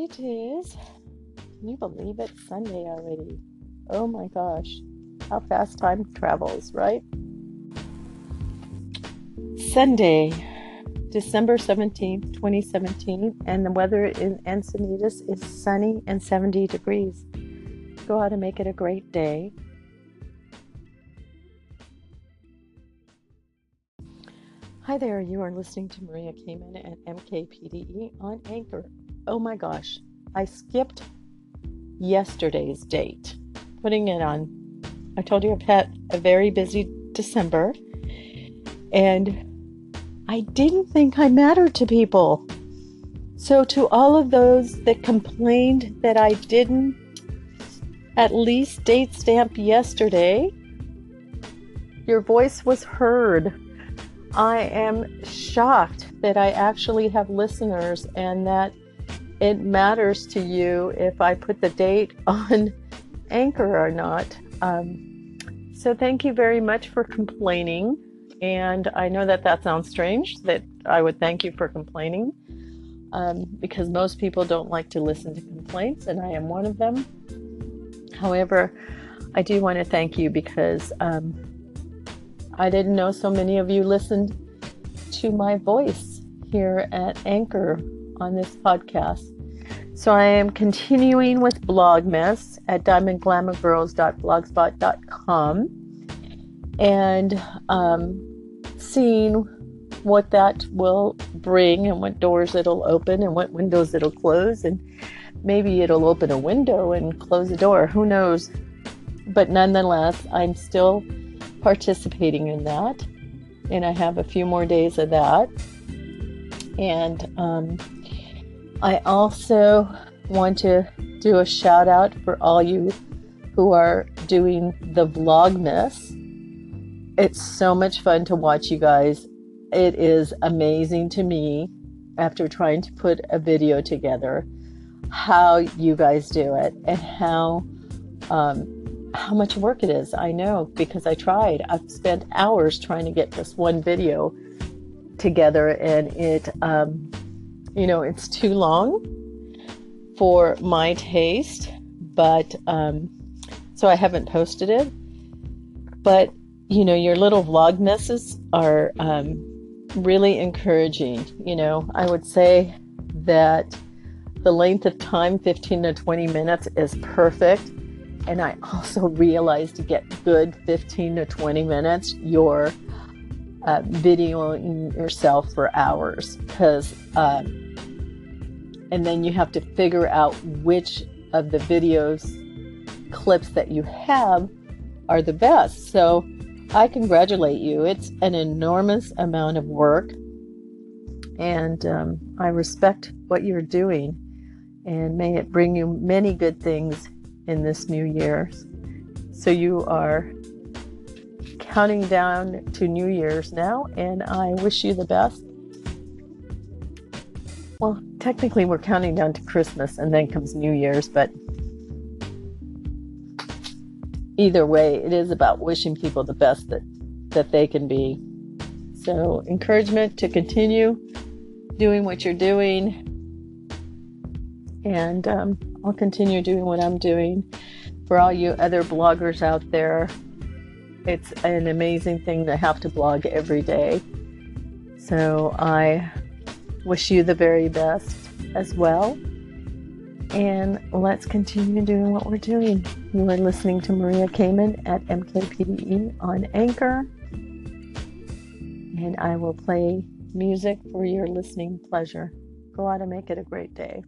It is. Can you believe it? Sunday already. Oh my gosh. How fast time travels, right? Sunday, December 17th, 2017, and the weather in Encinitas is sunny and 70 degrees. Go out and make it a great day. Hi there, you are listening to Maria Kamen at MKPDE on Anchor. Oh my gosh, I skipped yesterday's date, putting it on. I told you I've had a very busy December, and I didn't think I mattered to people. So, to all of those that complained that I didn't at least date stamp yesterday, your voice was heard. I am shocked that I actually have listeners and that it matters to you if I put the date on Anchor or not. Um, so, thank you very much for complaining. And I know that that sounds strange that I would thank you for complaining um, because most people don't like to listen to complaints, and I am one of them. However, I do want to thank you because um, I didn't know so many of you listened to my voice here at Anchor on this podcast. So I am continuing with Blogmas at diamondglamourgirls.blogspot.com and um, seeing what that will bring and what doors it'll open and what windows it'll close and maybe it'll open a window and close a door. Who knows? But nonetheless i'm still participating in that and i have a few more days of that. And um, I also want to do a shout out for all you who are doing the Vlogmas. It's so much fun to watch you guys. It is amazing to me after trying to put a video together how you guys do it and how um, how much work it is. I know because I tried. I've spent hours trying to get this one video together, and it um, you know, it's too long for my taste, but um, so I haven't posted it. But you know, your little vlogmases are um, really encouraging. You know, I would say that the length of time, 15 to 20 minutes, is perfect. And I also realized to get good 15 to 20 minutes, you're uh, videoing yourself for hours because um, and then you have to figure out which of the videos clips that you have are the best. So I congratulate you. It's an enormous amount of work, and um, I respect what you're doing. And may it bring you many good things in this new year. So you are counting down to New Year's now, and I wish you the best. Well, technically, we're counting down to Christmas and then comes New Year's, but either way, it is about wishing people the best that, that they can be. So, encouragement to continue doing what you're doing. And um, I'll continue doing what I'm doing. For all you other bloggers out there, it's an amazing thing to have to blog every day. So, I wish you the very best as well. And let's continue doing what we're doing. You are listening to Maria Kamen at MKPDE on Anchor. And I will play music for your listening pleasure. Go out and make it a great day.